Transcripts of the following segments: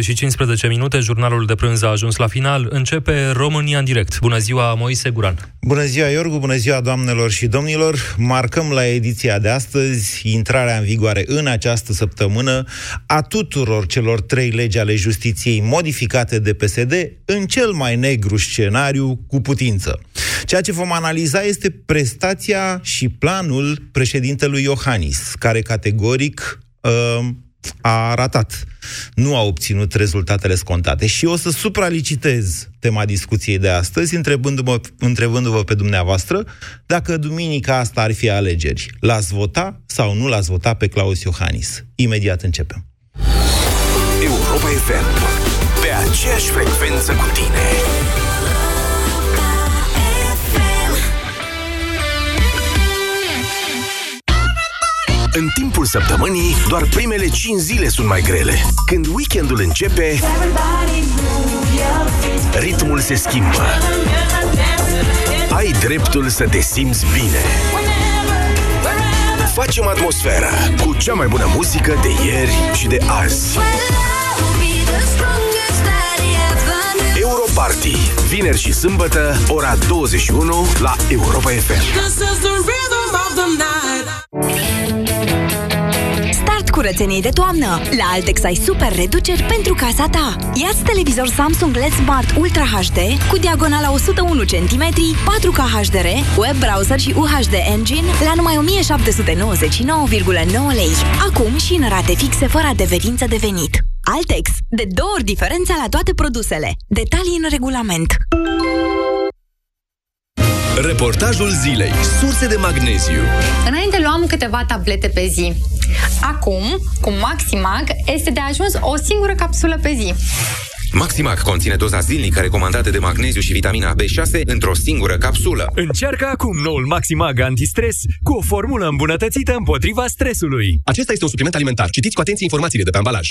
și 15 minute, jurnalul de prânz a ajuns la final. Începe România în direct. Bună ziua, Moise Guran. Bună ziua, Iorgu, bună ziua, doamnelor și domnilor. Marcăm la ediția de astăzi intrarea în vigoare în această săptămână a tuturor celor trei legi ale justiției modificate de PSD în cel mai negru scenariu cu putință. Ceea ce vom analiza este prestația și planul președintelui Iohannis, care categoric uh, a ratat. Nu a obținut rezultatele scontate. Și o să supralicitez tema discuției de astăzi, întrebându-vă, întrebându-vă pe dumneavoastră dacă duminica asta ar fi alegeri. L-ați vota sau nu l-ați vota pe Claus Iohannis? Imediat începem. Europa FM. Pe aceeași frecvență cu tine. În timpul săptămânii, doar primele 5 zile sunt mai grele. Când weekendul începe, ritmul se schimbă. Ai dreptul să te simți bine. Facem atmosfera cu cea mai bună muzică de ieri și de azi. Europarty, vineri și sâmbătă, ora 21 la Europa FM. Curățeniei de toamnă. La Altex ai super reduceri pentru casa ta. Ia-ți televizor Samsung LED Smart Ultra HD cu diagonala 101 cm, 4K HDR, web browser și UHD Engine la numai 1799,9 lei. Acum și în rate fixe fără adeverință de venit. Altex. De două ori diferența la toate produsele. Detalii în regulament. Reportajul zilei. Surse de magneziu. Înainte luam câteva tablete pe zi. Acum, cu Maximag, este de ajuns o singură capsulă pe zi. Maximac conține doza zilnică recomandată de magneziu și vitamina B6 într-o singură capsulă. Încearcă acum noul Maximag Antistres cu o formulă îmbunătățită împotriva stresului. Acesta este un supliment alimentar. Citiți cu atenție informațiile de pe ambalaj.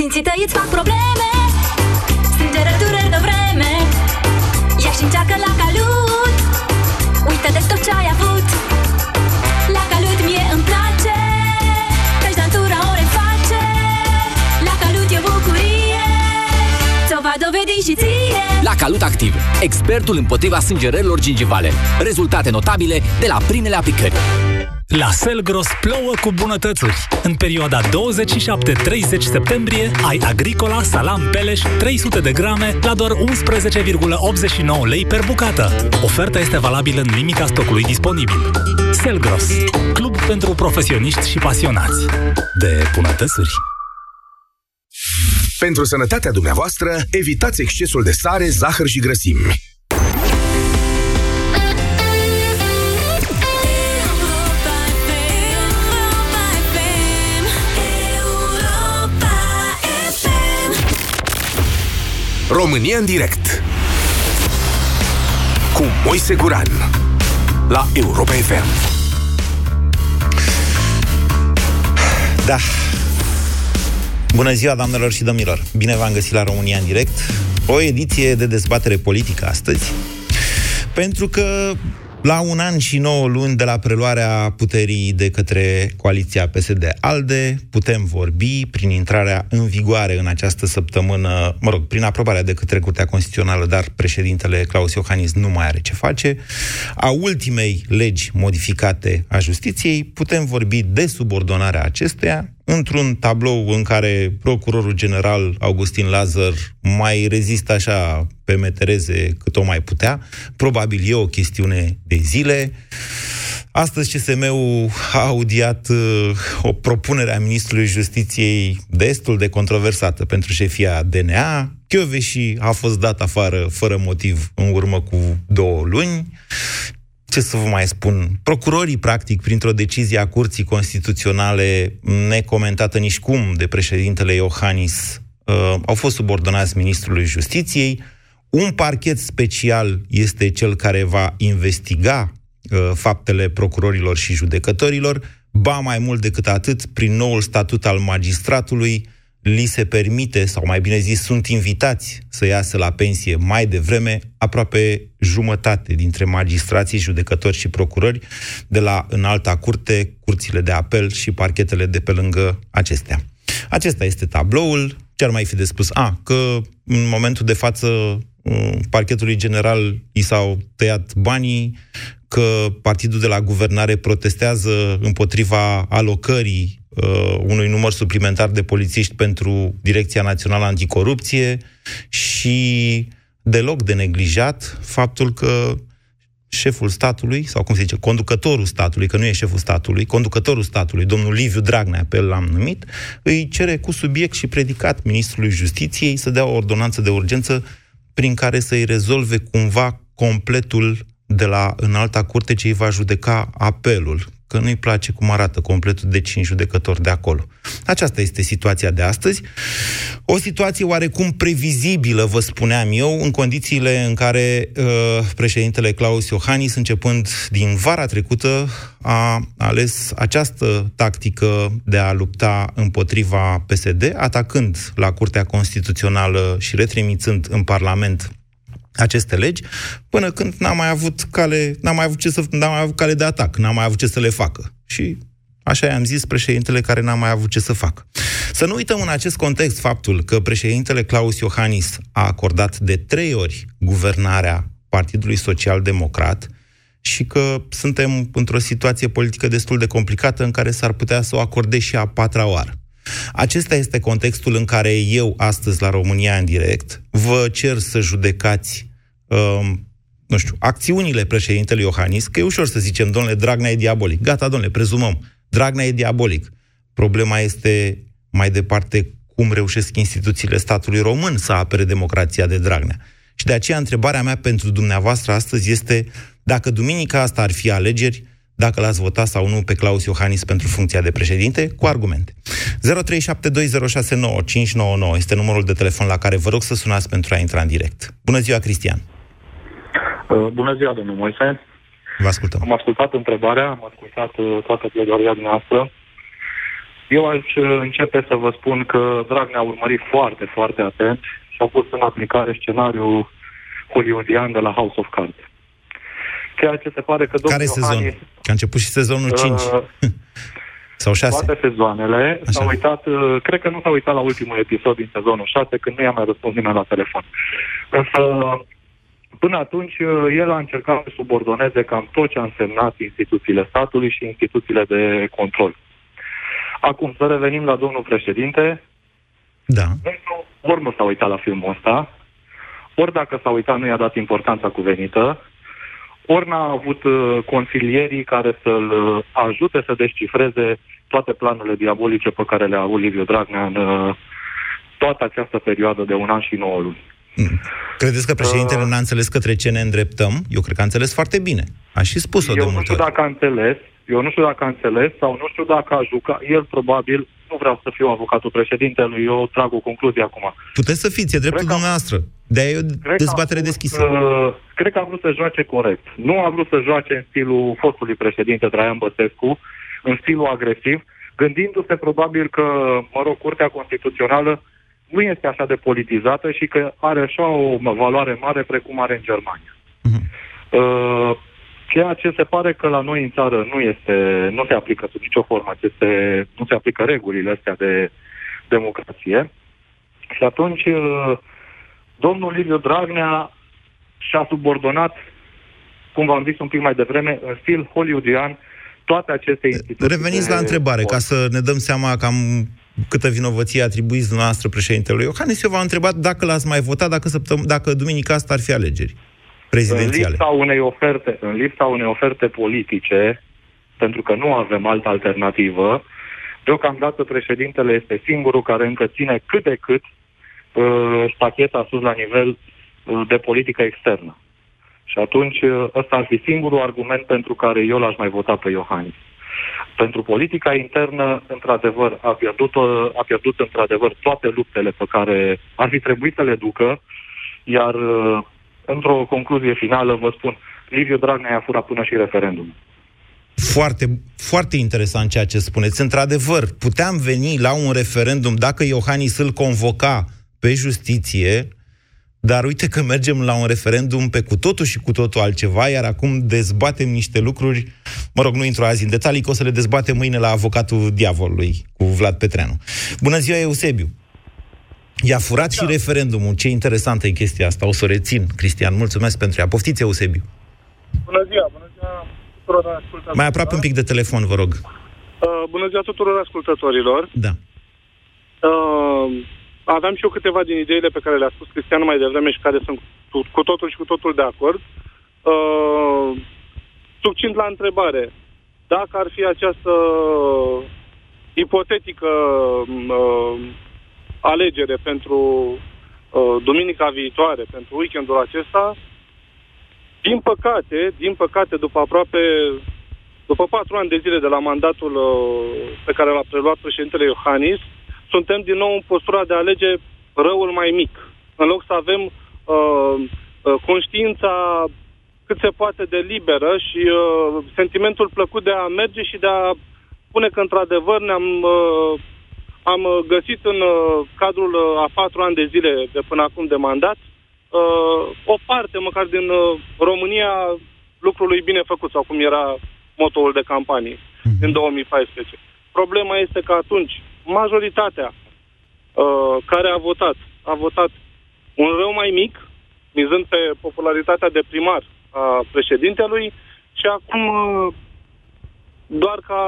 Dinții tăi îți fac probleme. Strângere dureri de vreme. Ia și încearcă la calut. Uită de tot ce ai avut. La calut mie îmi place. Căci dantura o reface. La calut e bucurie. Ți-o va dovedi și ție. La Calut Activ, expertul împotriva sângerărilor gingivale. Rezultate notabile de la primele aplicări la Selgros plouă cu bunătățuri. În perioada 27-30 septembrie ai Agricola Salam Peleș 300 de grame la doar 11,89 lei per bucată. Oferta este valabilă în limita stocului disponibil. Selgros, club pentru profesioniști și pasionați de bunătățuri. Pentru sănătatea dumneavoastră, evitați excesul de sare, zahăr și grăsimi. România în direct cu Moise Guran la Europa FM. Da. Bună ziua, doamnelor și domnilor! Bine v-am găsit la România în direct. O ediție de dezbatere politică astăzi. Pentru că la un an și nouă luni de la preluarea puterii de către coaliția PSD-ALDE, putem vorbi, prin intrarea în vigoare în această săptămână, mă rog, prin aprobarea de către Curtea Constituțională, dar președintele Claus Iohannis nu mai are ce face, a ultimei legi modificate a justiției, putem vorbi de subordonarea acesteia, într-un tablou în care procurorul general Augustin Lazar mai rezistă așa pe metereze cât o mai putea. Probabil e o chestiune de zile. Astăzi CSM-ul a audiat uh, o propunere a Ministrului Justiției destul de controversată pentru șefia DNA. Chioveși a fost dat afară fără motiv în urmă cu două luni ce să vă mai spun, procurorii, practic, printr-o decizie a Curții Constituționale necomentată nici cum de președintele Iohannis, uh, au fost subordonați Ministrului Justiției, un parchet special este cel care va investiga uh, faptele procurorilor și judecătorilor, ba mai mult decât atât, prin noul statut al magistratului, li se permite, sau mai bine zis, sunt invitați să iasă la pensie mai devreme aproape jumătate dintre magistrații, judecători și procurori de la înalta curte, curțile de apel și parchetele de pe lângă acestea. Acesta este tabloul. Ce ar mai fi de spus? A, că în momentul de față mm, parchetului general i s-au tăiat banii, că partidul de la guvernare protestează împotriva alocării uh, unui număr suplimentar de polițiști pentru Direcția Națională Anticorupție și deloc de neglijat faptul că șeful statului, sau cum se zice, conducătorul statului, că nu e șeful statului, conducătorul statului, domnul Liviu Dragnea, pe el l-am numit, îi cere cu subiect și predicat ministrului justiției să dea o ordonanță de urgență prin care să-i rezolve cumva completul de la înalta curte ce îi va judeca apelul că nu-i place cum arată completul de cinci judecători de acolo. Aceasta este situația de astăzi. O situație oarecum previzibilă, vă spuneam eu, în condițiile în care uh, președintele Claus Iohannis, începând din vara trecută, a ales această tactică de a lupta împotriva PSD, atacând la Curtea Constituțională și retrimițând în Parlament aceste legi, până când n-a mai avut cale, n-a mai avut ce să, n-a mai avut cale de atac, n-a mai avut ce să le facă. Și Așa i-am zis președintele care n-a mai avut ce să facă. Să nu uităm în acest context faptul că președintele Claus Iohannis a acordat de trei ori guvernarea Partidului Social Democrat și că suntem într-o situație politică destul de complicată în care s-ar putea să o acorde și a patra oară. Acesta este contextul în care eu, astăzi, la România în direct, vă cer să judecați, um, nu știu, acțiunile președintelui Iohannis, că e ușor să zicem, domnule, Dragnea e diabolic. Gata, domnule, prezumăm, Dragnea e diabolic. Problema este mai departe cum reușesc instituțiile statului român să apere democrația de Dragnea. Și de aceea întrebarea mea pentru dumneavoastră astăzi este dacă duminica asta ar fi alegeri, dacă l-ați votat sau nu pe Claus Iohannis pentru funcția de președinte, cu argumente. 0372069599 este numărul de telefon la care vă rog să sunați pentru a intra în direct. Bună ziua, Cristian! Uh, bună ziua, domnul Moise! Vă ascultăm. Am ascultat întrebarea, am ascultat uh, toată pledoaria noastră. Eu aș uh, începe să vă spun că Dragnea a urmărit foarte, foarte atent și a pus în aplicare scenariul hollywoodian de la House of Cards. Ceea ce se pare că domnul Care sezon? Iohannis, Că a început și sezonul 5. Uh, sau 6. toate sezoanele, Așa. s-a uitat, uh, cred că nu s-a uitat la ultimul episod din sezonul 6, când nu i-a mai răspuns nimeni la telefon. Însă, până atunci, uh, el a încercat să subordoneze cam tot ce a însemnat instituțiile statului și instituțiile de control. Acum, să revenim la domnul președinte. Da. Ori nu s-a uitat la filmul ăsta, ori dacă s-a uitat, nu i-a dat importanța cuvenită, ori n-a avut uh, consilierii care să-l uh, ajute să descifreze toate planurile diabolice pe care le-a avut Liviu Dragnea în uh, toată această perioadă de un an și nouă luni. Credeți că președintele Uh. n-a înțeles către ce ne îndreptăm? Eu cred că a înțeles foarte bine. A și spus-o de Eu nu multe știu ori. dacă a înțeles, eu nu știu dacă a înțeles sau nu știu dacă a jucat. El probabil, nu vreau să fiu avocatul președintelui, eu trag o concluzie acum. Puteți să fiți, e dreptul dumneavoastră. De-aia e o Cred că dezbatere a vrut deschisă. Să, cred că a vrut să joace corect. Nu a vrut să joace în stilul fostului președinte Traian Băsescu, în stilul agresiv, gândindu-se probabil că, mă rog, Curtea Constituțională nu este așa de politizată și că are așa o valoare mare precum are în Germania. Uh, ceea ce se pare că la noi în țară nu este, nu se aplică sub nicio formă aceste, nu se aplică regulile astea de democrație. Și atunci uh, domnul Liviu Dragnea și-a subordonat, cum v-am zis un pic mai devreme, în stil hollywoodian, toate aceste instituții. Reveniți de la întrebare, sport. ca să ne dăm seama cam câtă vinovăție atribuiți dumneavoastră președintelui Iohannis. Eu v-am întrebat dacă l-ați mai votat, dacă, săptăm- dacă duminica asta ar fi alegeri În prezidențiale. lipsa unei oferte, în lipsa unei oferte politice, pentru că nu avem altă alternativă, deocamdată președintele este singurul care încă ține cât de cât uh, stacheta sus la nivel uh, de politică externă. Și atunci uh, ăsta ar fi singurul argument pentru care eu l-aș mai vota pe Iohannis. Pentru politica internă, într-adevăr, a pierdut, uh, a pierdut într-adevăr toate luptele pe care ar fi trebuit să le ducă, iar uh, într-o concluzie finală vă spun, Liviu Dragnea a furat până și referendumul. Foarte, foarte interesant ceea ce spuneți. Într-adevăr, puteam veni la un referendum dacă Iohannis îl convoca pe justiție, dar uite că mergem la un referendum pe cu totul și cu totul altceva, iar acum dezbatem niște lucruri, mă rog, nu intru azi în detalii, că o să le dezbatem mâine la avocatul diavolului, cu Vlad Petreanu. Bună ziua, Eusebiu! I-a furat da. și referendumul. Ce interesantă e chestia asta. O să o rețin, Cristian. Mulțumesc pentru ea. Poftiți, Eusebiu. Bună ziua, bună ziua tuturor ascultătorilor. Mai aproape un pic de telefon, vă rog. Uh, bună ziua tuturor ascultătorilor. Da. Uh, aveam și eu câteva din ideile pe care le-a spus Cristian mai devreme și care sunt cu totul și cu totul de acord. Uh, succint la întrebare, dacă ar fi această ipotetică uh, alegere pentru uh, duminica viitoare, pentru weekendul acesta, din păcate, din păcate, după aproape după patru ani de zile de la mandatul uh, pe care l-a preluat președintele Iohannis, suntem din nou în postura de a alege răul mai mic. În loc să avem uh, uh, conștiința cât se poate de liberă și uh, sentimentul plăcut de a merge și de a spune că într-adevăr ne-am uh, am găsit în uh, cadrul uh, a patru ani de zile de până acum de mandat uh, o parte măcar din uh, România lucrului bine făcut sau cum era motoul de campanie mm-hmm. din 2014. Problema este că atunci majoritatea uh, care a votat, a votat un rău mai mic, mizând pe popularitatea de primar a președintelui și acum uh, doar ca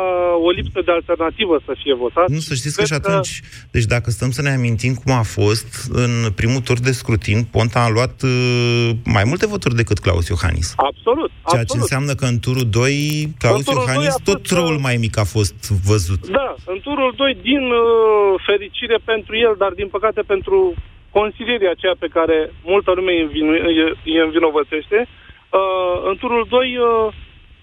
o lipsă de alternativă să fie votat. Nu, să știți că și atunci, că... deci dacă stăm să ne amintim cum a fost în primul tur de scrutin, Ponta a luat uh, mai multe voturi decât Claus Iohannis. Absolut. Ceea absolut. ce înseamnă că în turul 2, Claus Iohannis, tot fost, răul mai mic a fost văzut. Da, în turul 2, din uh, fericire pentru el, dar din păcate pentru consilierii aceea pe care multă lume îi învinovățește, uh, în turul 2 uh,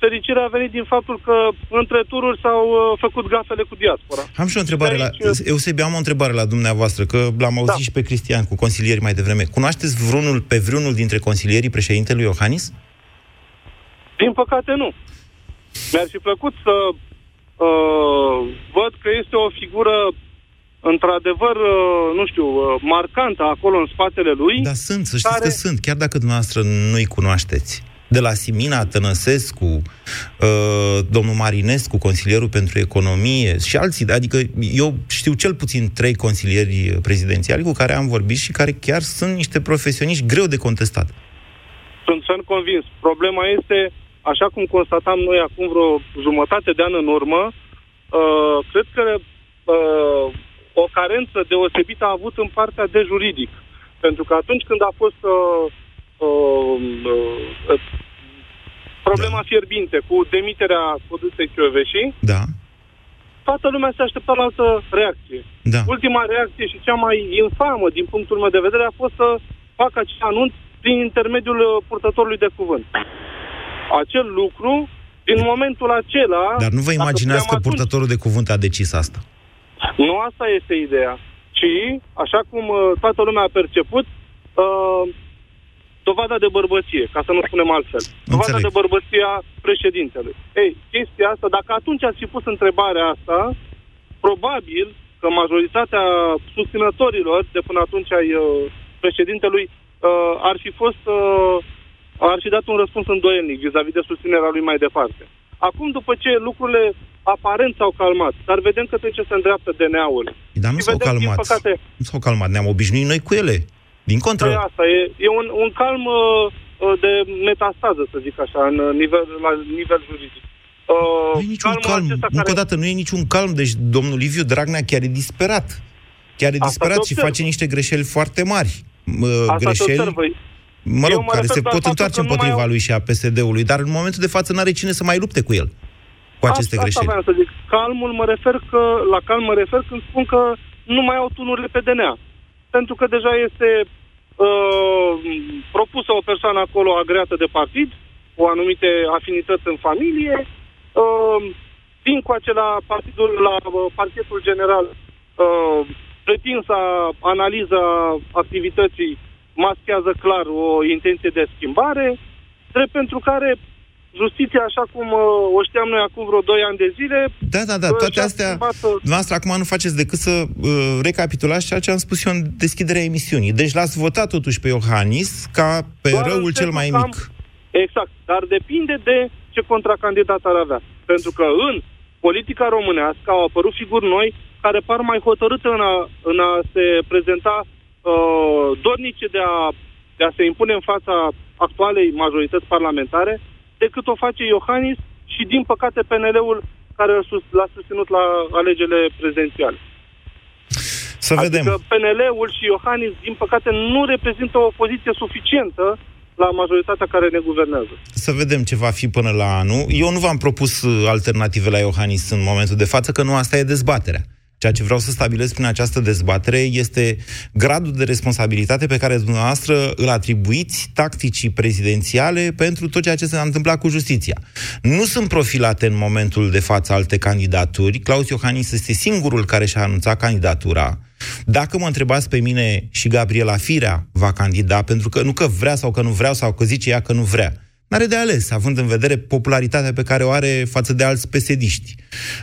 fericirea a venit din faptul că între tururi s-au uh, făcut gafele cu diaspora. Am și o întrebare aici... la... Uh, Eusebie, am o întrebare la dumneavoastră, că l-am auzit da. și pe Cristian cu consilieri mai devreme. Cunoașteți vreunul pe vreunul dintre consilierii președintelui Iohannis? Din păcate nu. Mi-ar fi plăcut să uh, văd că este o figură într-adevăr, uh, nu știu, uh, marcantă acolo în spatele lui. Da, sunt, să știți care... că sunt, chiar dacă dumneavoastră nu-i cunoașteți de la Simina Tănăsescu, uh, domnul Marinescu, consilierul pentru economie și alții. Adică eu știu cel puțin trei consilieri prezidențiali cu care am vorbit și care chiar sunt niște profesioniști greu de contestat. Sunt, sunt convins. Problema este, așa cum constatam noi acum vreo jumătate de an în urmă, uh, cred că uh, o carență deosebită a avut în partea de juridic. Pentru că atunci când a fost uh, uh, uh, problema da. fierbinte cu demiterea Codusei Chioveși, da. toată lumea se aștepta la altă reacție. Da. Ultima reacție și cea mai infamă din punctul meu de vedere a fost să facă acest anunț prin intermediul uh, purtătorului de cuvânt. Acel lucru, din momentul acela... Dar nu vă imaginați că purtătorul de cuvânt a decis asta? Nu asta este ideea. Ci, așa cum uh, toată lumea a perceput, uh, dovada de bărbăție, ca să nu spunem altfel. Dovada Înțeleg. de bărbăție a președintelui. Ei, chestia asta, dacă atunci ați fi pus întrebarea asta, probabil că majoritatea susținătorilor de până atunci ai uh, președintelui uh, ar fi fost uh, ar fi dat un răspuns îndoielnic vis-a-vis de susținerea lui mai departe. Acum, după ce lucrurile aparent s-au calmat, dar vedem că ce se îndreaptă DNA-ul. Dar nu s-au calmat. Păcate, nu s-au calmat, ne-am obișnuit noi cu ele. Din contră. Păi asta e, e un, un calm uh, uh, de metastază, să zic așa, în uh, nivel, la nivel juridic. Uh, nu e niciun calm. Încă care... o dată, nu e niciun calm. Deci domnul Liviu Dragnea chiar e disperat. Chiar e Asta disperat și face niște greșeli foarte mari. Uh, greșeli, mă rog, mă care se pot întoarce împotriva mai... lui și a PSD-ului, dar în momentul de față n-are cine să mai lupte cu el. Cu aceste asta, greșeli. Asta să zic. Calmul mă refer că, la calm mă refer când spun că nu mai au tunurile pe DNA pentru că deja este uh, propusă o persoană acolo agreată de partid, cu anumite afinități în familie, uh, vin cu acela partidul la uh, parchetul general uh, pretinsa analiza activității maschează clar o intenție de schimbare, drept pentru care justiția, așa cum uh, o știam noi acum vreo 2 ani de zile... Da, da, da, uh, toate și-a astea... schimbat, uh, Dumneavoastră acum nu faceți decât să uh, recapitulați ceea ce am spus eu în deschiderea emisiunii. Deci l-ați votat totuși pe Iohannis ca pe Doar răul în cel sensul mai că am- mic. Exact, dar depinde de ce contracandidat ar avea. Pentru că în politica românească au apărut figuri noi care par mai hotărâte în a, în a se prezenta uh, dornice de a, de a se impune în fața actualei majorități parlamentare decât o face Iohannis și, din păcate, PNL-ul care îl sus- l-a susținut la alegerile prezidențiale. Să adică vedem. PNL-ul și Iohannis, din păcate, nu reprezintă o poziție suficientă la majoritatea care ne guvernează. Să vedem ce va fi până la anul. Eu nu v-am propus uh, alternative la Iohannis în momentul de față, că nu asta e dezbaterea. Ceea ce vreau să stabilesc prin această dezbatere este gradul de responsabilitate pe care dumneavoastră îl atribuiți tacticii prezidențiale pentru tot ceea ce s-a întâmplat cu justiția. Nu sunt profilate în momentul de față alte candidaturi. Claus Iohannis este singurul care și-a anunțat candidatura. Dacă mă întrebați pe mine și Gabriela Firea va candida, pentru că nu că vrea sau că nu vrea sau că zice ea că nu vrea, N-are de ales, având în vedere popularitatea pe care o are față de alți pesediști.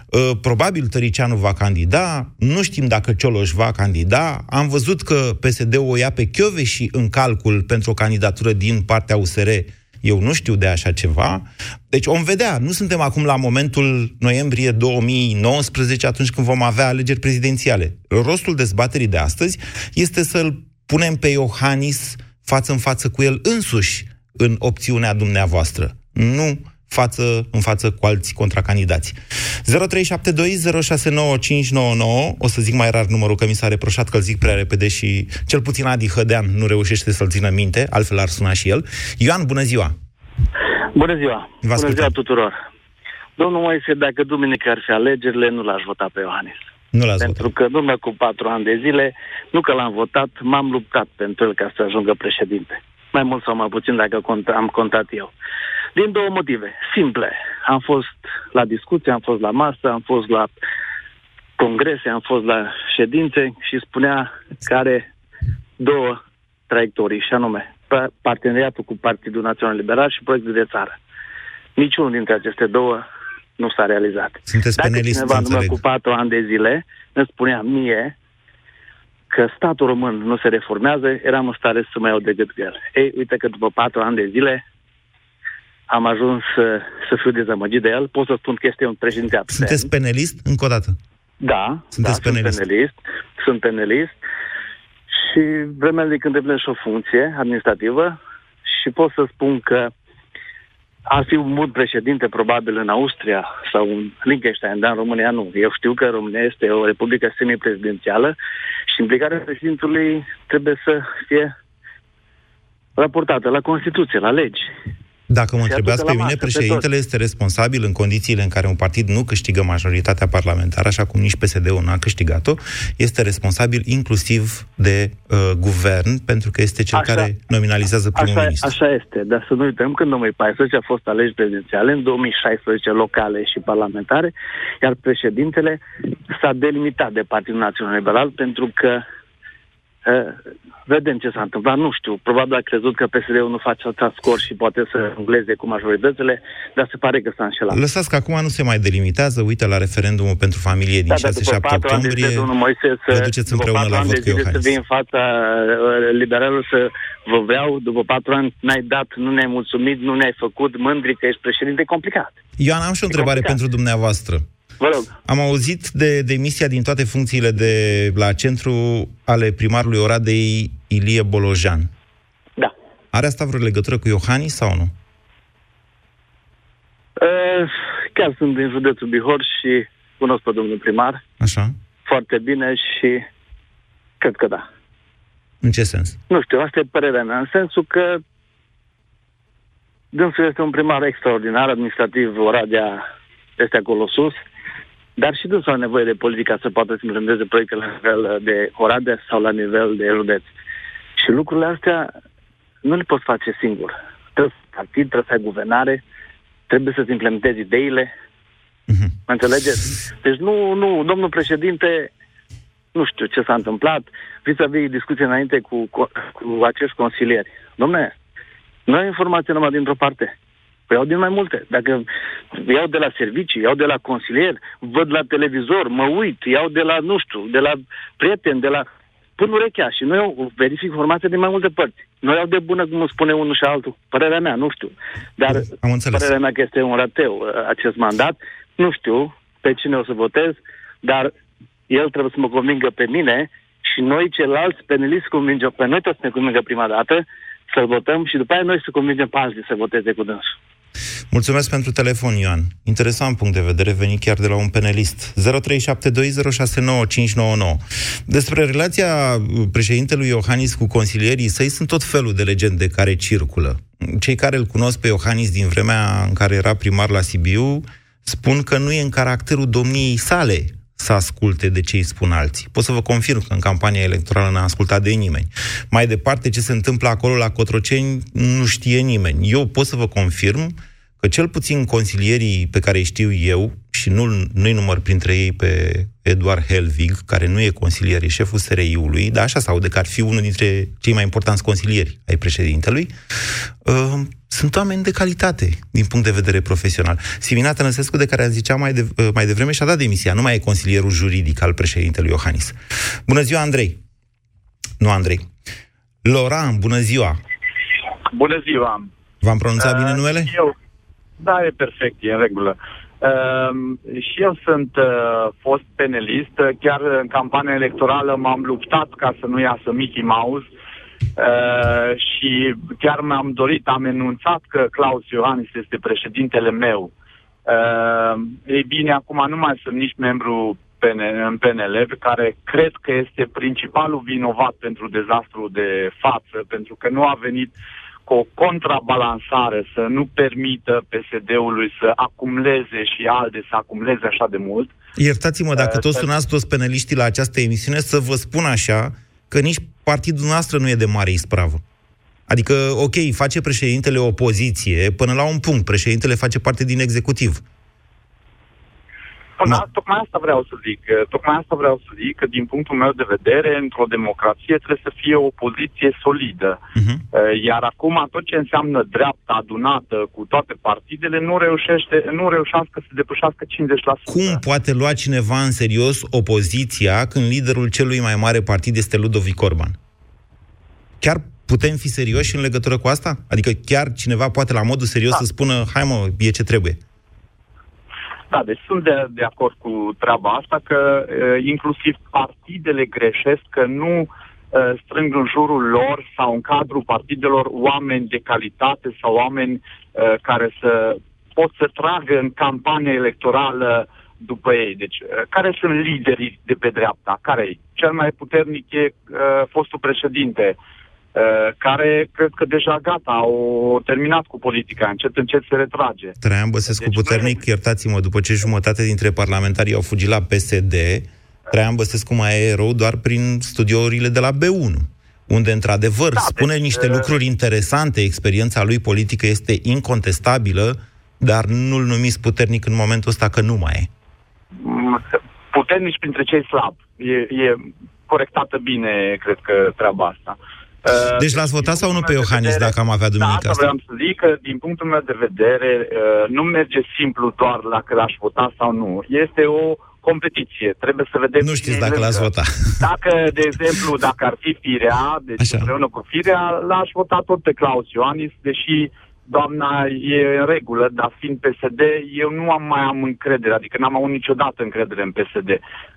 Uh, Probabil Tăricianu va candida, nu știm dacă Cioloș va candida, am văzut că PSD-ul o ia pe și în calcul pentru o candidatură din partea USR, eu nu știu de așa ceva. Deci om vedea, nu suntem acum la momentul noiembrie 2019, atunci când vom avea alegeri prezidențiale. Rostul dezbaterii de astăzi este să-l punem pe Iohannis față în față cu el însuși în opțiunea dumneavoastră. Nu față în față cu alți contracandidați. 0372069599, o să zic mai rar numărul că mi s-a reproșat că îl zic prea repede și cel puțin Adi Hădean nu reușește să-l țină minte, altfel ar suna și el. Ioan, bună ziua! Bună ziua! Vă Bună ascultăm. ziua tuturor! Domnul Moise, dacă duminică ar fi alegerile, nu l-aș vota pe Iohannis. Nu l-ați Pentru că în urmă cu patru ani de zile, nu că l-am votat, m-am luptat pentru el ca să ajungă președinte. Mai mult sau mai puțin dacă cont, am contat eu. Din două motive simple. Am fost la discuții, am fost la masă, am fost la congrese, am fost la ședințe și spunea că are două traiectorii, și anume pa- parteneriatul cu Partidul Național Liberal și proiectul de țară. Niciunul dintre aceste două nu s-a realizat. Sunteți Dacă penelist, cineva în urmă înțeleg. cu patru ani de zile îmi spunea mie că statul român nu se reformează, eram în stare să mai iau de gât cu el. Ei, uite că după patru ani de zile am ajuns să, să fiu dezamăgit de el. Pot să spun că este un președinte absent. Sunteți penelist? Încă o dată. Da, Sunteți da, penelist. sunt penelist. Sunt penelist și vremea de când îndeplinesc o funcție administrativă și pot să spun că ar fi un bun președinte probabil în Austria sau în Liechtenstein, dar în România nu. Eu știu că România este o republică semiprezidențială și implicarea președintului trebuie să fie raportată la Constituție, la legi. Dacă mă Și întrebați aducă pe la mine, masă pe președintele este responsabil în condițiile în care un partid nu câștigă majoritatea parlamentară, așa cum nici PSD-ul n-a câștigat-o, este responsabil inclusiv de uh, guvern, pentru că este cel Așa- care nominalizează primul Așa, ministru. așa este, dar să nu uităm că în 2014 a fost alegeri prezidențiale, în 2016 locale și parlamentare, iar președintele s-a delimitat de Partidul Național Liberal pentru că uh, vedem ce s-a întâmplat, nu știu, probabil a crezut că PSD-ul nu face atâta scor și poate să îngleze cu majoritățile, dar se pare că s-a înșelat. Lăsați că acum nu se mai delimitează, uite la referendumul pentru familie din Da, dar după 6-7 patru ani de octombrie, zile, domnul Moise, să, vă duceți după împreună patru la ani vot de cu zile să Iohannis. vii în fața uh, liberalului să vă vreau, după patru ani n-ai dat, nu ne-ai mulțumit, nu ne-ai făcut mândri că ești președinte, e complicat. Ioana, am și o întrebare complicat. pentru dumneavoastră. Vă rog. Am auzit de demisia din toate funcțiile de la centru ale primarului Oradei Ilie Bolojan. Da. Are asta vreo legătură cu Iohannis sau nu? Uh, chiar sunt din județul Bihor și cunosc pe domnul primar Așa? foarte bine și cred că da. În ce sens? Nu știu, asta e părerea mea, în sensul că dânsul este un primar extraordinar, administrativ, Oradea este acolo sus, dar și dânsul are nevoie de politică să poată să implementeze proiectele la nivel de Oradea sau la nivel de județ. Și lucrurile astea nu le poți face singur. Trebuie să ai partid, trebuie să ai guvernare, trebuie să-ți implementezi ideile Mă înțelegeți? Deci nu, nu, domnul președinte, nu știu ce s-a întâmplat, vis-a-vis discuție înainte cu, cu, cu acești consilieri. Domne, nu ai informație numai dintr-o parte. Păi iau din mai multe. Dacă iau de la servicii, iau de la consilier, văd la televizor, mă uit, iau de la, nu știu, de la prieteni, de la... Pun urechea și nu eu verific informația din mai multe părți. Nu iau de bună, cum spune unul și altul. Părerea mea, nu știu. Dar Am înțeles. părerea mea că este un rateu uh, acest mandat. Nu știu pe cine o să votez, dar el trebuie să mă convingă pe mine și noi ceilalți peneliști convingem pe noi toți să ne convingă prima dată să-l votăm și după aia noi să convingem pe alții să voteze cu dânsul. Mulțumesc pentru telefon, Ioan. Interesant punct de vedere, venit chiar de la un penelist. 0372069599. Despre relația președintelui Iohannis cu consilierii săi sunt tot felul de legende care circulă. Cei care îl cunosc pe Iohannis din vremea în care era primar la Sibiu spun că nu e în caracterul domniei sale să asculte de ce îi spun alții. Pot să vă confirm că în campania electorală n-a ascultat de nimeni. Mai departe, ce se întâmplă acolo la Cotroceni nu știe nimeni. Eu pot să vă confirm că cel puțin consilierii pe care îi știu eu, și nu, nu-i număr printre ei pe Eduard Helvig, care nu e consilier, e șeful SRI-ului, dar așa se aude că ar fi unul dintre cei mai importanți consilieri ai președintelui, uh, sunt oameni de calitate din punct de vedere profesional. Simina Tănăsescu, de care am zicea mai, de, uh, mai devreme, și-a dat demisia, nu mai e consilierul juridic al președintelui Iohannis. Bună ziua, Andrei! Nu, Andrei. Loran, bună ziua! Bună ziua! V-am pronunțat bine numele? Eu, da, e perfect, e în regulă. Uh, și eu sunt uh, fost penelist, chiar în campania electorală m-am luptat ca să nu iasă Mickey Mouse uh, și chiar mi-am dorit, am enunțat că Claus Iohannis este președintele meu. Uh, ei bine, acum nu mai sunt nici membru PN, în PNL, care cred că este principalul vinovat pentru dezastru de față, pentru că nu a venit cu o contrabalansare să nu permită PSD-ului să acumuleze și ALDE să acumuleze așa de mult. Iertați-mă, dacă Uh, tot să- sunați toți peneliștii la această emisiune, să vă spun așa, că nici partidul noastră nu e de mare ispravă. Adică, ok, face președintele opoziție, până la un punct, președintele face parte din executiv. Până, da. Tocmai asta vreau să zic. uh, Tocmai asta vreau să zic că din punctul meu de vedere, într-o democrație trebuie să fie o poziție solidă. Uh-huh. Iar acum tot ce înseamnă dreapta adunată cu toate partidele nu reușește, nu reușească să depășească 50%. Cum poate lua cineva în serios opoziția când liderul celui mai mare partid este Ludovic Orban? Chiar putem fi serioși în legătură cu asta? Adică chiar cineva poate la modul serios da. să spună, hai mă, e ce trebuie. Da, deci sunt de, de acord cu treaba asta că uh, inclusiv partidele greșesc că nu uh, strâng în jurul lor sau în cadrul partidelor oameni de calitate sau oameni uh, care să pot să tragă în campania electorală după ei. Deci, uh, care sunt liderii de pe dreapta? Care e? Cel mai puternic e uh, fostul președinte, uh, care cred că deja gata, au terminat cu politica, încet, încet se retrage. Traian Băsescu deci, puternic, iertați-mă, după ce jumătate dintre parlamentarii au fugit la PSD, Traian Băsescu mai e erou doar prin studiourile de la B1, unde, într-adevăr, da, spune deci, niște uh... lucruri interesante, experiența lui politică este incontestabilă, dar nu-l numiți puternic în momentul ăsta că nu mai e. Puternici printre cei slabi. E, e corectată bine, cred că, treaba asta. Deci l-ați votat sau nu pe Iohannis, vedere, dacă am avea duminică da, asta? vreau să zic că, din punctul meu de vedere, uh, nu merge simplu doar dacă l-aș vota sau nu. Este o competiție. Trebuie să vedem... Nu știți dacă l-ați votat. Dacă, de exemplu, dacă ar fi Firea, deci Așa. împreună cu Firea, l-aș vota tot pe Claus Ioanis, deși doamna e în regulă, dar fiind PSD, eu nu am mai am încredere, adică n-am avut niciodată încredere în PSD.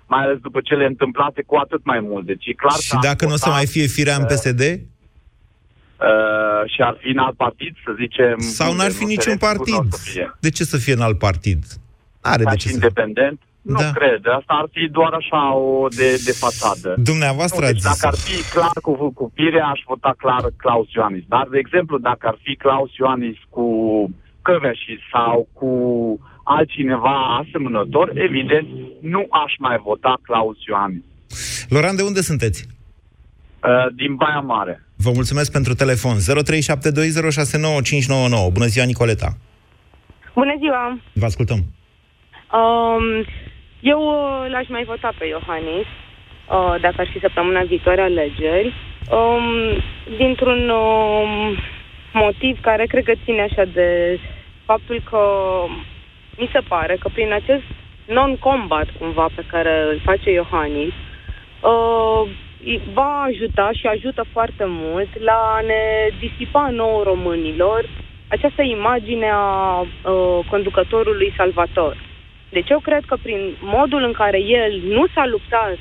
Mai ales după cele întâmplate, cu atât mai mult. Deci e clar Și dacă nu o să mai fie Firea în PSD? Uh, și ar fi în alt partid, să zicem... Sau n-ar fi niciun partid. De ce să fie în alt partid? Are de ce independent? Să... Nu da. cred. Asta ar fi doar așa o de, de fațadă. Dumneavoastră nu, deci zis Dacă ar fi clar cu, cu Pirea, aș vota clar Claus Ioanis. Dar, de exemplu, dacă ar fi Claus Ioanis cu Căveși sau cu altcineva asemănător, evident, nu aș mai vota Claus Ioanis. Loran, de unde sunteți? Uh, din Baia Mare. Vă mulțumesc pentru telefon. 0372069599. Bună ziua, Nicoleta. Bună ziua. Vă ascultăm. Um, eu uh, l-aș mai vota pe Iohannis uh, dacă ar fi săptămâna viitoare alegeri, um, dintr-un um, motiv care cred că ține așa de faptul că mi se pare că prin acest non-combat cumva pe care îl face Iohannis, uh, va ajuta și ajută foarte mult la a ne disipa nouă românilor această imagine a uh, conducătorului salvator. Deci eu cred că prin modul în care el nu s-a luptat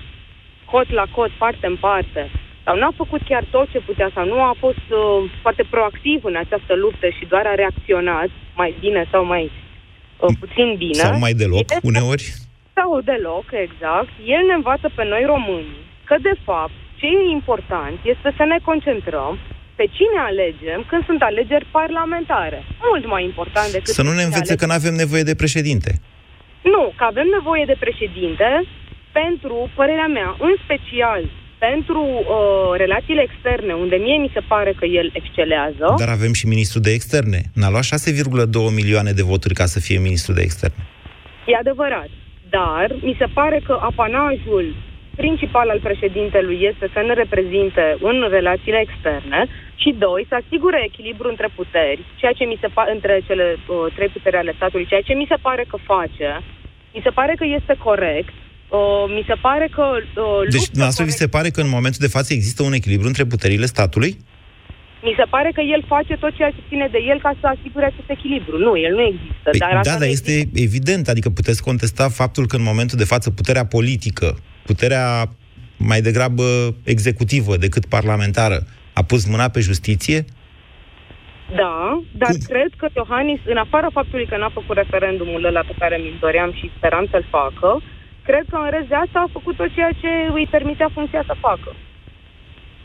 cot la cot, parte în parte, sau nu a făcut chiar tot ce putea, sau nu a fost uh, foarte proactiv în această luptă și doar a reacționat mai bine sau mai uh, puțin bine. Sau mai deloc, uneori? Sau deloc, exact. El ne învață pe noi români că, de fapt, ce e important este să ne concentrăm pe cine alegem când sunt alegeri parlamentare. Mult mai important decât... Să nu ne învețe că nu avem nevoie de președinte. Nu, că avem nevoie de președinte pentru, părerea mea, în special pentru uh, relațiile externe, unde mie mi se pare că el excelează. Dar avem și ministru de externe. N-a luat 6,2 milioane de voturi ca să fie ministru de externe. E adevărat. Dar mi se pare că apanajul principal al președintelui este să ne reprezinte în relațiile externe și, doi, să asigure echilibru între puteri, ceea ce mi se pa- între cele uh, trei puteri ale statului, ceea ce mi se pare că face. Mi se pare că este corect. Uh, mi se pare că... Uh, deci, dumneavoastră vi se pare că în momentul de față există un echilibru între puterile statului? Mi se pare că el face tot ceea ce ține de el ca să asigure acest echilibru. Nu, el nu există. Păi, dar da, asta dar nu este evident, adică puteți contesta faptul că în momentul de față puterea politică, puterea mai degrabă executivă decât parlamentară, a pus mâna pe justiție? Da, dar Cum? cred că Iohannis, în afara faptului că n-a făcut referendumul ăla pe care mi-l doream și speram să-l facă, cred că în rest de asta a făcut tot ceea ce îi permitea funcția să facă.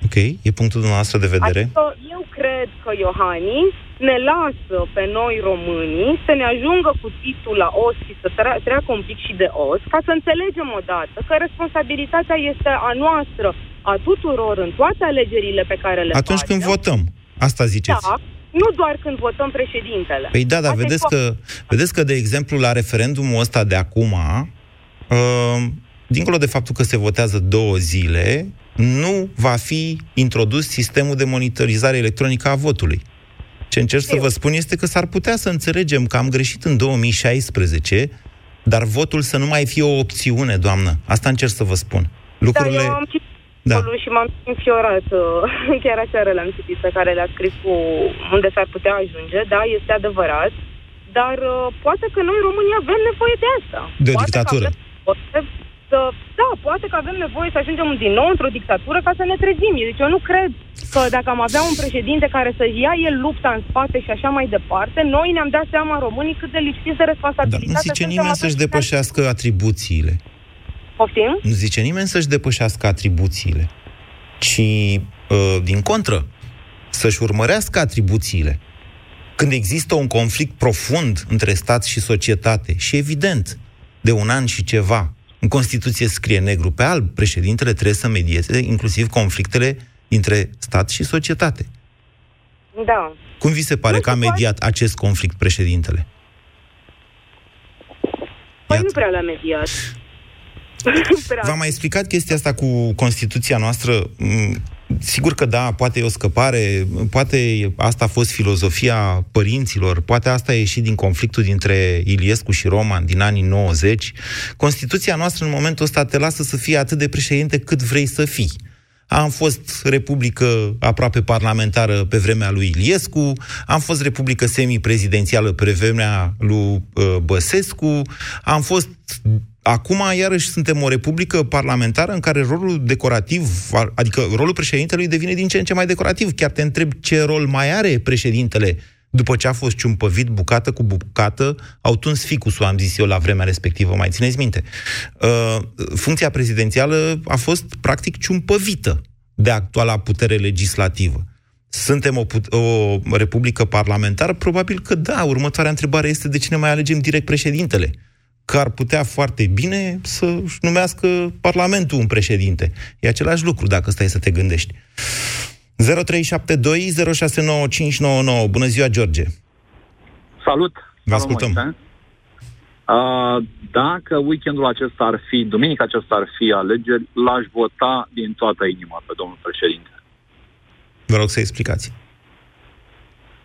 Ok, e punctul dumneavoastră de vedere? Adică eu cred că Iohannis ne lasă pe noi românii să ne ajungă cu titlul la os și să tre- treacă un pic și de os, ca să înțelegem odată că responsabilitatea este a noastră, a tuturor, în toate alegerile pe care le Atunci facem. când votăm, asta ziceți. Da, nu doar când votăm președintele. Păi da, dar Asta e vedeți foarte- că, vedeți că, de exemplu, la referendumul ăsta de acum, uh, dincolo de faptul că se votează două zile, nu va fi introdus sistemul de monitorizare electronică a votului. Ce încerc să vă spun este că s-ar putea să înțelegem că am greșit în 2016, dar votul să nu mai fie o opțiune, doamnă. Asta încerc să vă spun. Lucrurile... Da, eu am citit Da. da. și m-am înfiorat. uh, Chiar aseară l-am citit pe care le-a scris cu unde s-ar putea ajunge. Da, este adevărat. Dar uh, poate că noi românii avem nevoie de asta. De o poate dictatură. Că avem nevoie să, da, poate că avem nevoie să ajungem din nou într-o dictatură ca să ne trezim. Deci eu nu cred că dacă am avea un președinte care să ia el lupta în spate și așa mai departe, noi ne-am dat seama românii cât de lipsiți de Dar responsabilitate. nu zice suntem nimeni atunci să-și când- depășească atribuțiile. Poftim? Nu zice nimeni să-și depășească atribuțiile, ci, uh, din contră, să-și urmărească atribuțiile. Când există un conflict profund între stat și societate, și evident, de un an și ceva, în Constituție scrie negru pe alb, președintele trebuie să medieze inclusiv conflictele dintre stat și societate. Da. Cum vi se pare că a mediat acest conflict președintele? Păi nu prea l-a mediat. Nu prea. V-am mai explicat chestia asta cu Constituția noastră. Mm, Sigur că da, poate e o scăpare, poate asta a fost filozofia părinților, poate asta a ieșit din conflictul dintre Iliescu și Roman din anii 90. Constituția noastră în momentul ăsta te lasă să fii atât de președinte cât vrei să fii. Am fost republică aproape parlamentară pe vremea lui Iliescu, am fost republică semiprezidențială pe vremea lui uh, Băsescu, am fost Acum, iarăși, suntem o republică parlamentară în care rolul decorativ, adică rolul președintelui devine din ce în ce mai decorativ. Chiar te întreb ce rol mai are președintele după ce a fost ciumpăvit bucată cu bucată, au tuns ficusul, am zis eu la vremea respectivă, mai țineți minte. Uh, funcția prezidențială a fost practic ciumpăvită de actuala putere legislativă. Suntem o, put- o republică parlamentară? Probabil că da. Următoarea întrebare este de cine mai alegem direct președintele că ar putea foarte bine să-și numească Parlamentul un președinte. E același lucru, dacă stai să te gândești. 0372 Bună ziua, George! Salut! Vă Salut, ascultăm. Moise. Uh, dacă weekendul acesta ar fi, duminica aceasta ar fi alegeri, l-aș vota din toată inima pe domnul președinte. Vă rog să explicați.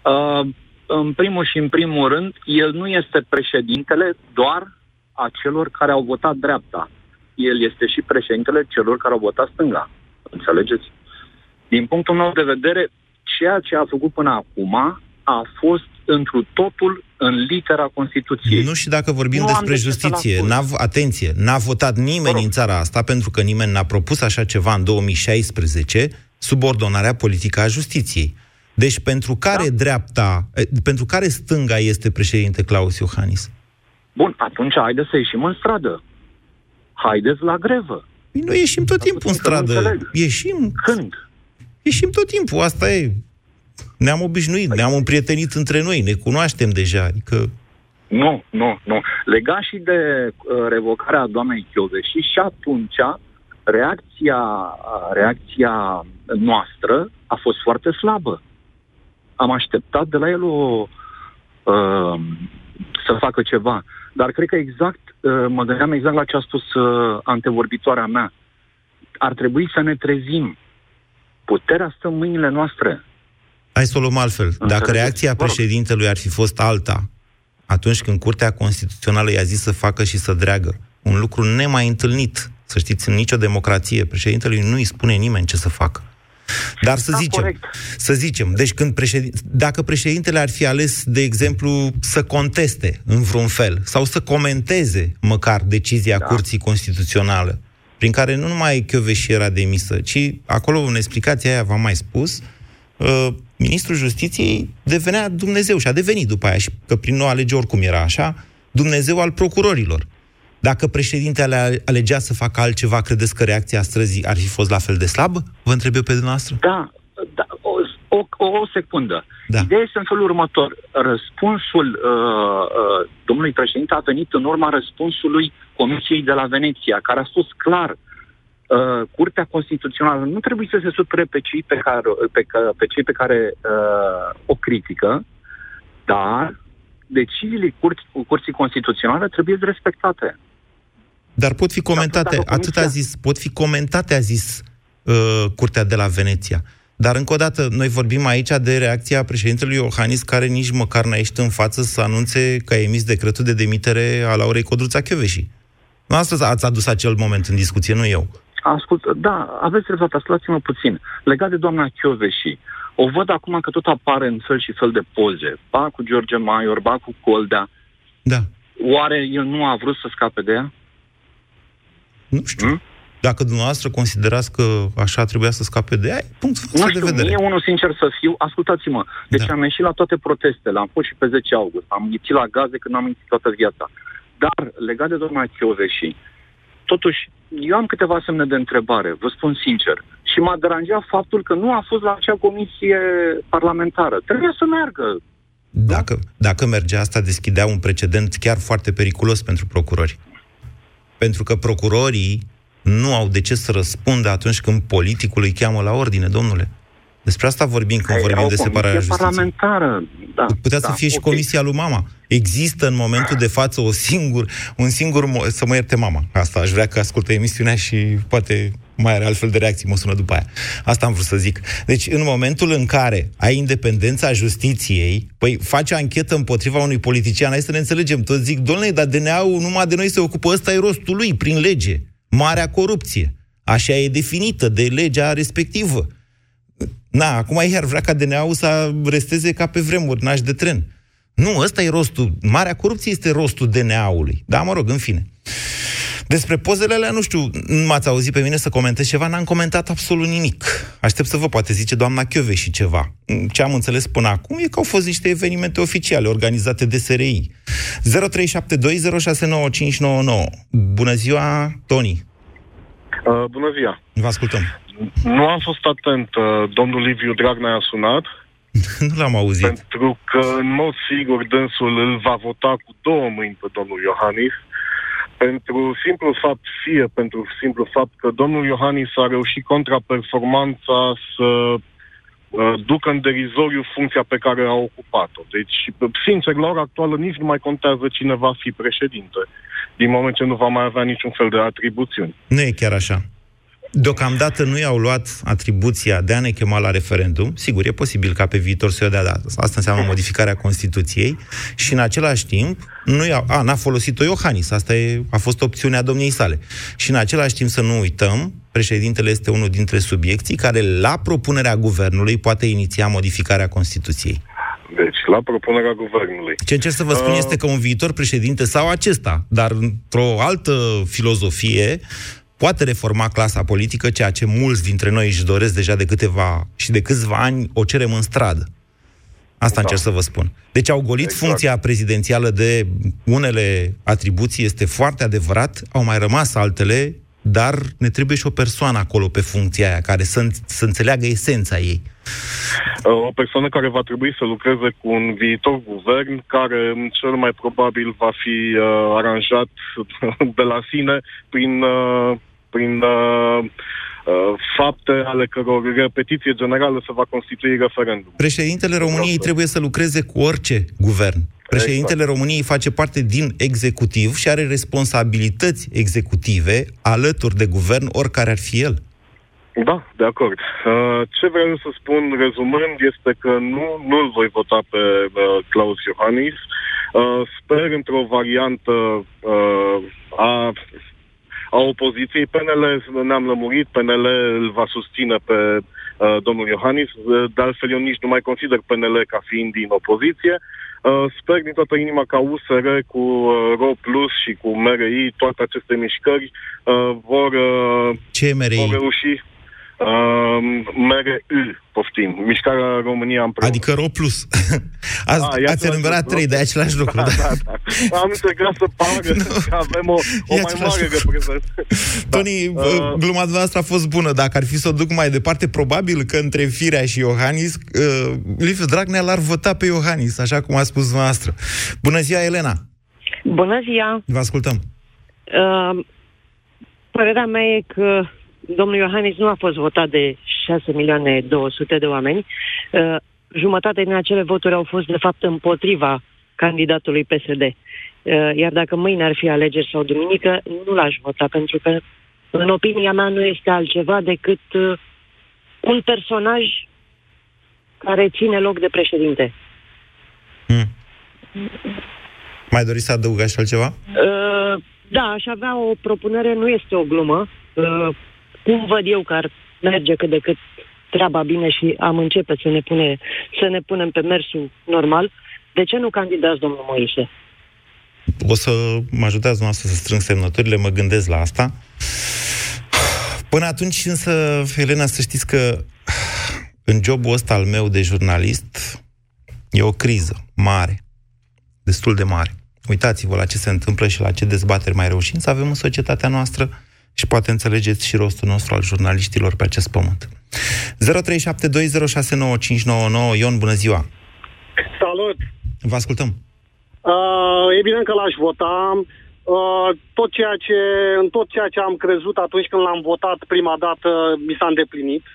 Uh, în primul și în primul rând, el nu este președintele doar a celor care au votat dreapta. El este și președintele celor care au votat stânga. Înțelegeți? Din punctul meu de vedere, ceea ce a făcut până acum a fost întru totul în litera Constituției. Nu și dacă vorbim nu despre justiție. N-a, atenție, n-a votat nimeni în țara asta pentru că nimeni n-a propus așa ceva în 2016, subordonarea politică a justiției. Deci pentru care da. dreapta, pentru care stânga este președinte Claus Iohannis? Bun, atunci haideți să ieșim în stradă. Haideți la grevă. Păi noi ieșim tot timpul în stradă. Ieșim. Când? Ieșim tot timpul, asta e. Ne-am obișnuit, păi... ne-am împrietenit între noi, ne cunoaștem deja, adică... Nu, nu, nu. Legat și de uh, revocarea doamnei Chioveși și atunci reacția, reacția noastră a fost foarte slabă. Am așteptat de la el o, uh, să facă ceva. Dar cred că exact, uh, mă gândeam exact la ce a spus uh, antevorbitoarea mea. Ar trebui să ne trezim. Puterea stă în mâinile noastre. Hai să o luăm altfel. Dacă reacția președintelui ar fi fost alta, atunci când Curtea Constituțională i-a zis să facă și să dreagă, un lucru nemai întâlnit, să știți, în nicio democrație, președintelui nu îi spune nimeni ce să facă. Dar să da, zicem, corect. să zicem, deci când președin, dacă președintele ar fi ales, de exemplu, să conteste în vreun fel sau să comenteze măcar decizia da. Curții Constituționale, prin care nu numai Chioveși era demisă, ci acolo în explicația aia v-am mai spus, uh, ministrul justiției devenea Dumnezeu și a devenit după aia și că prin nou alege oricum era așa, Dumnezeu al procurorilor. Dacă președintele alegea să facă altceva, credeți că reacția străzii ar fi fost la fel de slabă? Vă întreb eu pe dumneavoastră? Da, da o, o, o secundă. Da. Ideea este în felul următor. Răspunsul uh, uh, domnului președinte a venit în urma răspunsului Comisiei de la Veneția, care a spus clar uh, Curtea Constituțională nu trebuie să se supere pe cei pe care, pe, pe, cei pe care uh, o critică, dar deciziile curți, Curții Constituționale trebuie respectate. Dar pot fi comentate, atât a zis, pot fi comentate, a zis uh, Curtea de la Veneția. Dar, încă o dată, noi vorbim aici de reacția președintelui Iohannis, care nici măcar n-a ieșit în față să anunțe că a emis decretul de demitere a Laurei Codruța Chioveși. Nu asta ați adus acel moment în discuție, nu eu. Ascult, da, aveți dreptate, ascultați-mă puțin. Legat de doamna Chioveși, o văd acum că tot apare în fel și fel de poze. Ba cu George Maior, ba cu Coldea. Da. Oare el nu a vrut să scape de ea? Nu știu. Hmm? Dacă dumneavoastră considerați că așa trebuia să scape de ea, punct nu știu, de vedere. mie unul sincer să fiu, ascultați-mă, deci da. am ieșit la toate protestele, am fost și pe 10 august, am ieșit la gaze când am ieșit toată viața. Dar, legat de doamna Chioveși, totuși, eu am câteva semne de întrebare, vă spun sincer. Și m-a deranjat faptul că nu a fost la acea comisie parlamentară. Trebuie să meargă. Dacă, dacă mergea asta, deschidea un precedent chiar foarte periculos pentru procurori. Pentru că procurorii nu au de ce să răspundă atunci când politicul îi cheamă la ordine, domnule. Despre asta vorbim când Ai, vorbim de separarea justiției. parlamentară, da. Putea da, să fie okay. și comisia lui mama. Există în momentul de față o singur, un singur, să mă ierte mama. Asta aș vrea că ascultă emisiunea și poate mai are altfel de reacții, mă sună după aia. Asta am vrut să zic. Deci, în momentul în care ai independența justiției, păi faci anchetă împotriva unui politician, hai să ne înțelegem, toți zic, domnule, dar DNA-ul numai de noi se ocupă, ăsta e rostul lui, prin lege. Marea corupție. Așa e definită de legea respectivă. Na, acum iar vrea ca DNA-ul să resteze ca pe vremuri, naș de tren. Nu, ăsta e rostul. Marea corupție este rostul DNA-ului. Da, mă rog, în fine. Despre pozele alea, nu știu, nu m-ați auzit pe mine să comentez ceva, n-am comentat absolut nimic. Aștept să vă poate zice doamna Chiove și ceva. Ce am înțeles până acum e că au fost niște evenimente oficiale organizate de SRI. 0372069599. Bună ziua, Tony! Uh, bună ziua! Vă ascultăm! Nu am fost atent. Uh, domnul Liviu Dragnea a sunat. nu l-am auzit. Pentru că, în mod sigur, dânsul îl va vota cu două mâini pe domnul Iohannis pentru simplu fapt, fie pentru simplu fapt că domnul Iohannis a reușit contraperformanța să uh, ducă în derizoriu funcția pe care a ocupat-o. Deci, sincer, la ora actuală nici nu mai contează cine va fi președinte, din moment ce nu va mai avea niciun fel de atribuțiuni. Nu e chiar așa. Deocamdată nu i-au luat atribuția de a ne chema la referendum. Sigur, e posibil ca pe viitor să o dea, dar asta înseamnă modificarea Constituției. Și în același timp, nu i-au, a, n-a folosit-o Iohannis. Asta e, a fost opțiunea domniei sale. Și în același timp să nu uităm, președintele este unul dintre subiecții care, la propunerea guvernului, poate iniția modificarea Constituției. Deci, la propunerea guvernului. Ce încerc să vă spun Uh, este că un viitor președinte sau acesta, dar într-o altă filozofie, poate reforma clasa politică, ceea ce mulți dintre noi își doresc deja de câteva și de câțiva ani o cerem în stradă. Asta da. încerc să vă spun. Deci au golit exact. funcția prezidențială de unele atribuții, este foarte adevărat, au mai rămas altele, dar ne trebuie și o persoană acolo pe funcția aia, care să, să înțeleagă esența ei. Uh, o persoană care va trebui să lucreze cu un viitor guvern care m, cel mai probabil va fi uh, aranjat de la sine prin, uh, prin uh, uh, fapte ale căror repetiție generală se va constitui referendum. Președintele României trebuie să lucreze cu orice guvern. Președintele exact. României face parte din executiv și are responsabilități executive alături de guvern, oricare ar fi el. Da, de acord. Uh, ce vreau să spun, rezumând, este că nu, nu-l voi vota pe uh, Claus Iohannis. Uh, sper într-o variantă uh, a, a opoziției. PNL ne-am lămurit, PNL îl va susține pe uh, domnul Iohannis. Uh, De altfel, eu nici nu mai consider PNL ca fiind din opoziție. Uh, sper din toată inima ca USR cu uh, RO Plus și cu MRI, toate aceste mișcări uh, vor, uh, Ce e MRI? vor reuși. Uh, MRI, poftim, Mișcarea România împreună. Adică RO plus. Ați, Ah, e ați același enumerat lucru. trei, de același lucru. Da, Da, da, da. Am încercat să pară că avem o, o E mai același mare lucru. reprezentanță. Tony, uh, gluma dumneavoastră a fost bună. Dacă ar fi să o duc mai departe, probabil că între Firea și Iohannis, uh, Liviu Dragnea l-ar vota pe Iohannis, așa cum a spus dumneavoastră. Bună ziua, Elena! Bună ziua! Vă ascultăm. Uh, părerea mea e că domnul Iohannis nu a fost votat de 6 milioane 200 de oameni. Uh, jumătate din acele voturi au fost, de fapt, împotriva candidatului PSD. Uh, iar dacă mâine ar fi alegeri sau duminică, nu l-aș vota, pentru că, în opinia mea, nu este altceva decât uh, un personaj care ține loc de președinte. Mai doriți să adăugați și altceva? Uh, da, aș avea o propunere, nu este o glumă. Uh, cum văd eu că ar merge cât de cât treaba bine și am începe să ne, pune, să ne punem pe mersul normal, de ce nu candidați, domnul Moise? O să mă ajutați dumneavoastră să strâng semnăturile, mă gândesc la asta. Până atunci însă, Elena, să știți că în jobul ăsta al meu de jurnalist e o criză mare, destul de mare. Uitați-vă la ce se întâmplă și la ce dezbateri mai reușim să avem în societatea noastră și poate înțelegeți și rostul nostru al jurnaliștilor pe acest pământ. 0372069599 Ion, bună ziua! Salut! Vă ascultăm! Uh, evident că l-aș vota. Uh, tot ceea ce, în tot ceea ce am crezut atunci când l-am votat prima dată, mi s-a îndeplinit.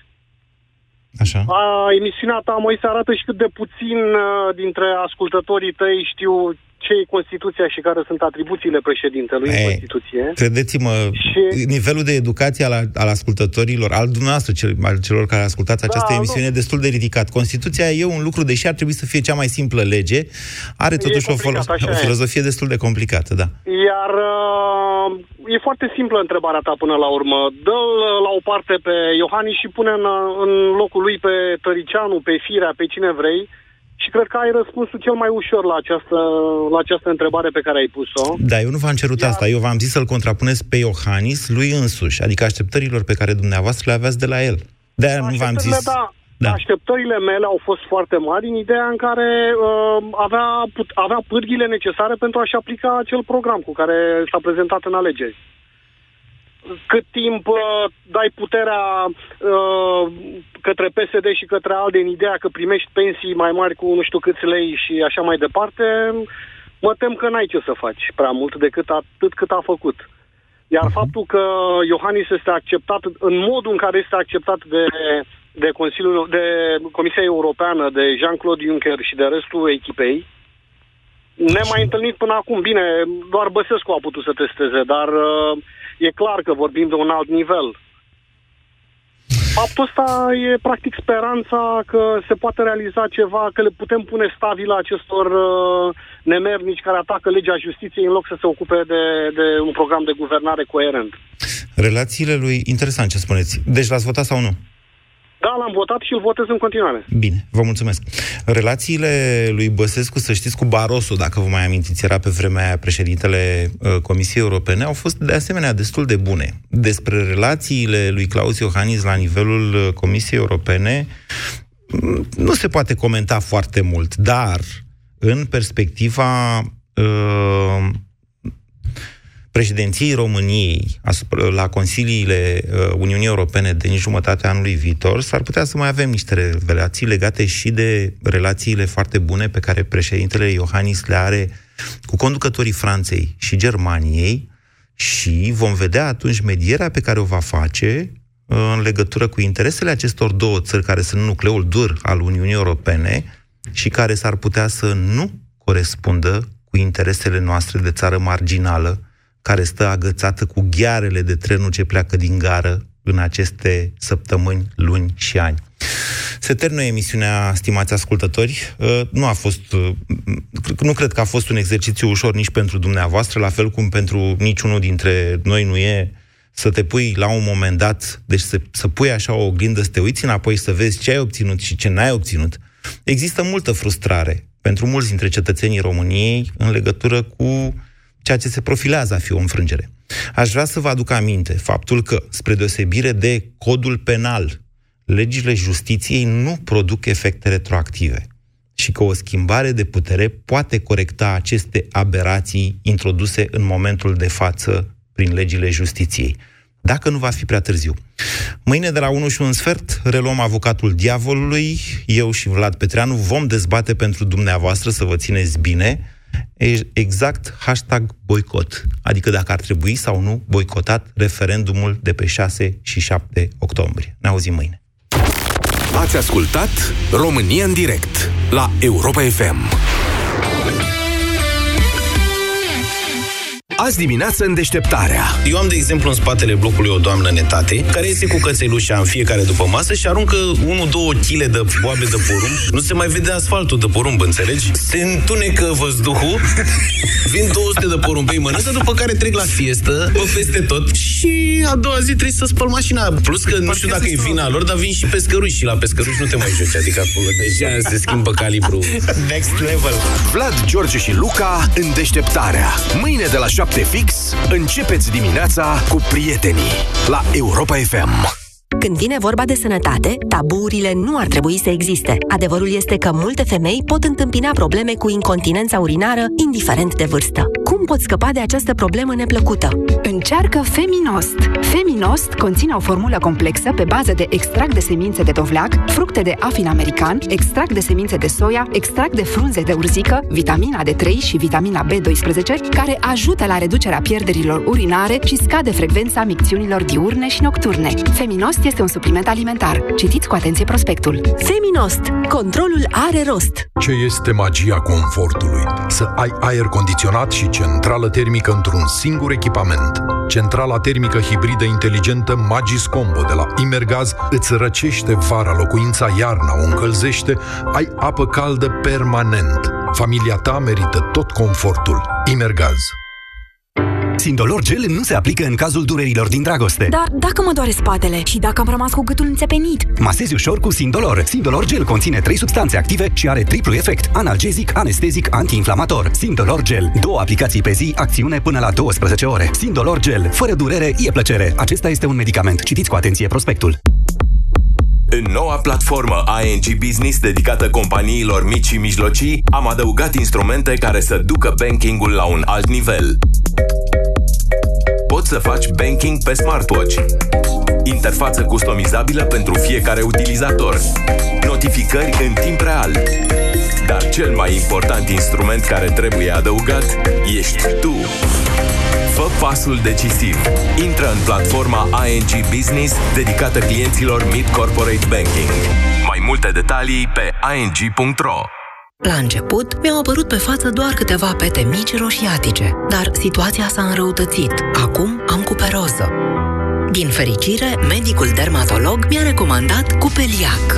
Așa. Uh, emisiunea ta, Moise, arată și cât de puțin uh, dintre ascultătorii tăi știu ce e Constituția și care sunt atribuțiile președintelui în Ei, Constituție. Credeți-mă, Și- nivelul de educație al, al ascultătorilor, al dumneavoastră, cel, al celor care ascultați această Da, emisiune, e destul de ridicat. Constituția e un lucru, deși ar trebui să fie cea mai simplă lege, are totuși o, complicat, folo- așa o e. filozofie destul de complicată, da. Iar uh, e foarte simplă întrebarea ta până la urmă. Dă-l uh, la o parte pe Iohannis și pune în, uh, în locul lui pe Tăricianu, pe Firea, pe cine vrei. Și cred că ai răspunsul cel mai ușor la această, la această întrebare pe care ai pus-o. Da, eu nu v-am cerut asta, eu v-am zis să-l contrapuneți pe Iohannis lui însuși, adică așteptărilor pe care dumneavoastră le aveați de la el. De-aia nu v-am zis... Da, da. Așteptările mele au fost foarte mari în ideea în care uh, avea, put, avea pârghile necesare pentru a-și aplica acel program cu care s-a prezentat în alegeri. Cât timp uh, dai puterea uh, către PSD și către ALDE în ideea că primești pensii mai mari cu nu știu câți lei și așa mai departe, mă tem că n-ai ce să faci prea mult decât atât cât a făcut. Iar faptul că Iohannis este acceptat în modul în care este acceptat de, de Consiliul, de Comisia Europeană, de Jean-Claude Juncker și de restul echipei, ne mai întâlnit până acum. Bine, doar Băsescu a putut să testeze, dar uh, e clar că vorbim de un alt nivel. Faptul ăsta e practic speranța că se poate realiza ceva, că le putem pune stabila acestor uh, nemernici care atacă legea justiției în loc să se ocupe de, de un program de guvernare coerent. Relațiile lui... Interesant ce spuneți. Deci l-ați votat sau nu? Da, l-am votat și îl votez în continuare. Bine, vă mulțumesc. Relațiile lui Băsescu, să știți, cu Barroso, dacă vă mai amintiți, era pe vremea aia președintele uh, Comisiei Europene, au fost de asemenea destul de bune. Despre relațiile lui Claus Iohannis la nivelul uh, Comisiei Europene mm, nu se poate comenta foarte mult, dar în perspectiva uh, președinției României asupra, la consiliile uh, Uniunii Europene din jumătatea anului viitor, s-ar putea să mai avem niște revelații legate și de relațiile foarte bune pe care președintele Iohannis le are cu conducătorii Franței și Germaniei și vom vedea atunci medierea pe care o va face uh, în legătură cu interesele acestor două țări care sunt nucleul dur al Uniunii Europene și care s-ar putea să nu corespundă cu interesele noastre de țară marginală, care stă agățată cu ghearele de trenul ce pleacă din gară în aceste săptămâni, luni și ani. Se termină emisiunea, stimați ascultători. Uh, nu a fost, uh, nu cred că a fost un exercițiu ușor nici pentru dumneavoastră, la fel cum pentru niciunul dintre noi nu e să te pui la un moment dat, deci să, să pui așa o oglindă, să te uiți înapoi, să vezi ce ai obținut și ce n-ai obținut. Există multă frustrare pentru mulți dintre cetățenii României în legătură cu ceea ce se profilează a fi o înfrângere. Aș vrea să vă aduc aminte faptul că, spre deosebire de codul penal, legile justiției nu produc efecte retroactive și că o schimbare de putere poate corecta aceste aberații introduse în momentul de față prin legile justiției. Dacă nu va fi prea târziu. Mâine de la 1 și un sfert reluăm avocatul diavolului, eu și Vlad Petreanu vom dezbate pentru dumneavoastră să vă țineți bine exact hashtag boicot, adică dacă ar trebui sau nu boicotat referendumul de pe 6 și 7 octombrie. Ne auzim mâine. Ați ascultat România în direct la Europa FM. Azi dimineață în deșteptarea. Eu am, de exemplu, în spatele blocului o doamnă netate, care este cu cățelușa în fiecare după masă și aruncă 1-2 kg de boabe de porumb. Nu se mai vede asfaltul de porumb, înțelegi? Se întunecă văzduhul, vin 200 de porumbei mănâncă, după care trec la fiestă, pe peste tot și a doua zi trebuie să spăl mașina. Plus că nu știu dacă e vina lor, dar vin și pescăruși și la pescăruși nu te mai joci, adică acolo deja se schimbă calibru. Next level. Vlad, George și Luca în deșteptarea. Mâine de la 7 7 fix, începeți dimineața cu prietenii la Europa FM. Când vine vorba de sănătate, taburile nu ar trebui să existe. Adevărul este că multe femei pot întâmpina probleme cu incontinența urinară, indiferent de vârstă. Cum poți scăpa de această problemă neplăcută? Încearcă Feminost. Feminost conține o formulă complexă pe bază de extract de semințe de dovleac, fructe de afin american, extract de semințe de soia, extract de frunze de urzică, vitamina D3 și vitamina B12, care ajută la reducerea pierderilor urinare și scade frecvența micțiunilor diurne și nocturne. Feminost este un supliment alimentar. Citiți cu atenție prospectul. Feminost. Controlul are rost. Ce este magia confortului? Să ai aer condiționat și centrală termică într-un singur echipament. Centrala termică hibridă inteligentă Magis Combo de la Imergaz îți răcește vara locuința, iarna o încălzește, ai apă caldă permanent. Familia ta merită tot confortul. Imergaz. Sindolor Gel nu se aplică în cazul durerilor din dragoste. Dar dacă mă doare spatele și dacă am rămas cu gâtul înțepenit? Masezi ușor cu Sindolor. Sindolor Gel conține trei substanțe active și are triplu efect, analgezic, anestezic, antiinflamator. Sindolor Gel. Două aplicații pe zi, acțiune până la 12 ore. Sindolor Gel. Fără durere, e plăcere. Acesta este un medicament. Citiți cu atenție prospectul. În noua platformă ING Business dedicată companiilor mici și mijlocii, am adăugat instrumente care să ducă bankingul la un alt nivel poți să faci banking pe smartwatch. Interfață customizabilă pentru fiecare utilizator. Notificări în timp real. Dar cel mai important instrument care trebuie adăugat ești tu. Fă pasul decisiv. Intră în platforma ING Business dedicată clienților Mid Corporate Banking. Mai multe detalii pe ing.ro La început, mi-au apărut pe față doar câteva pete mici roșiatice, dar situația s-a înrăutățit. Acum am cuperoză. Din fericire, medicul dermatolog mi-a recomandat Cupeliac.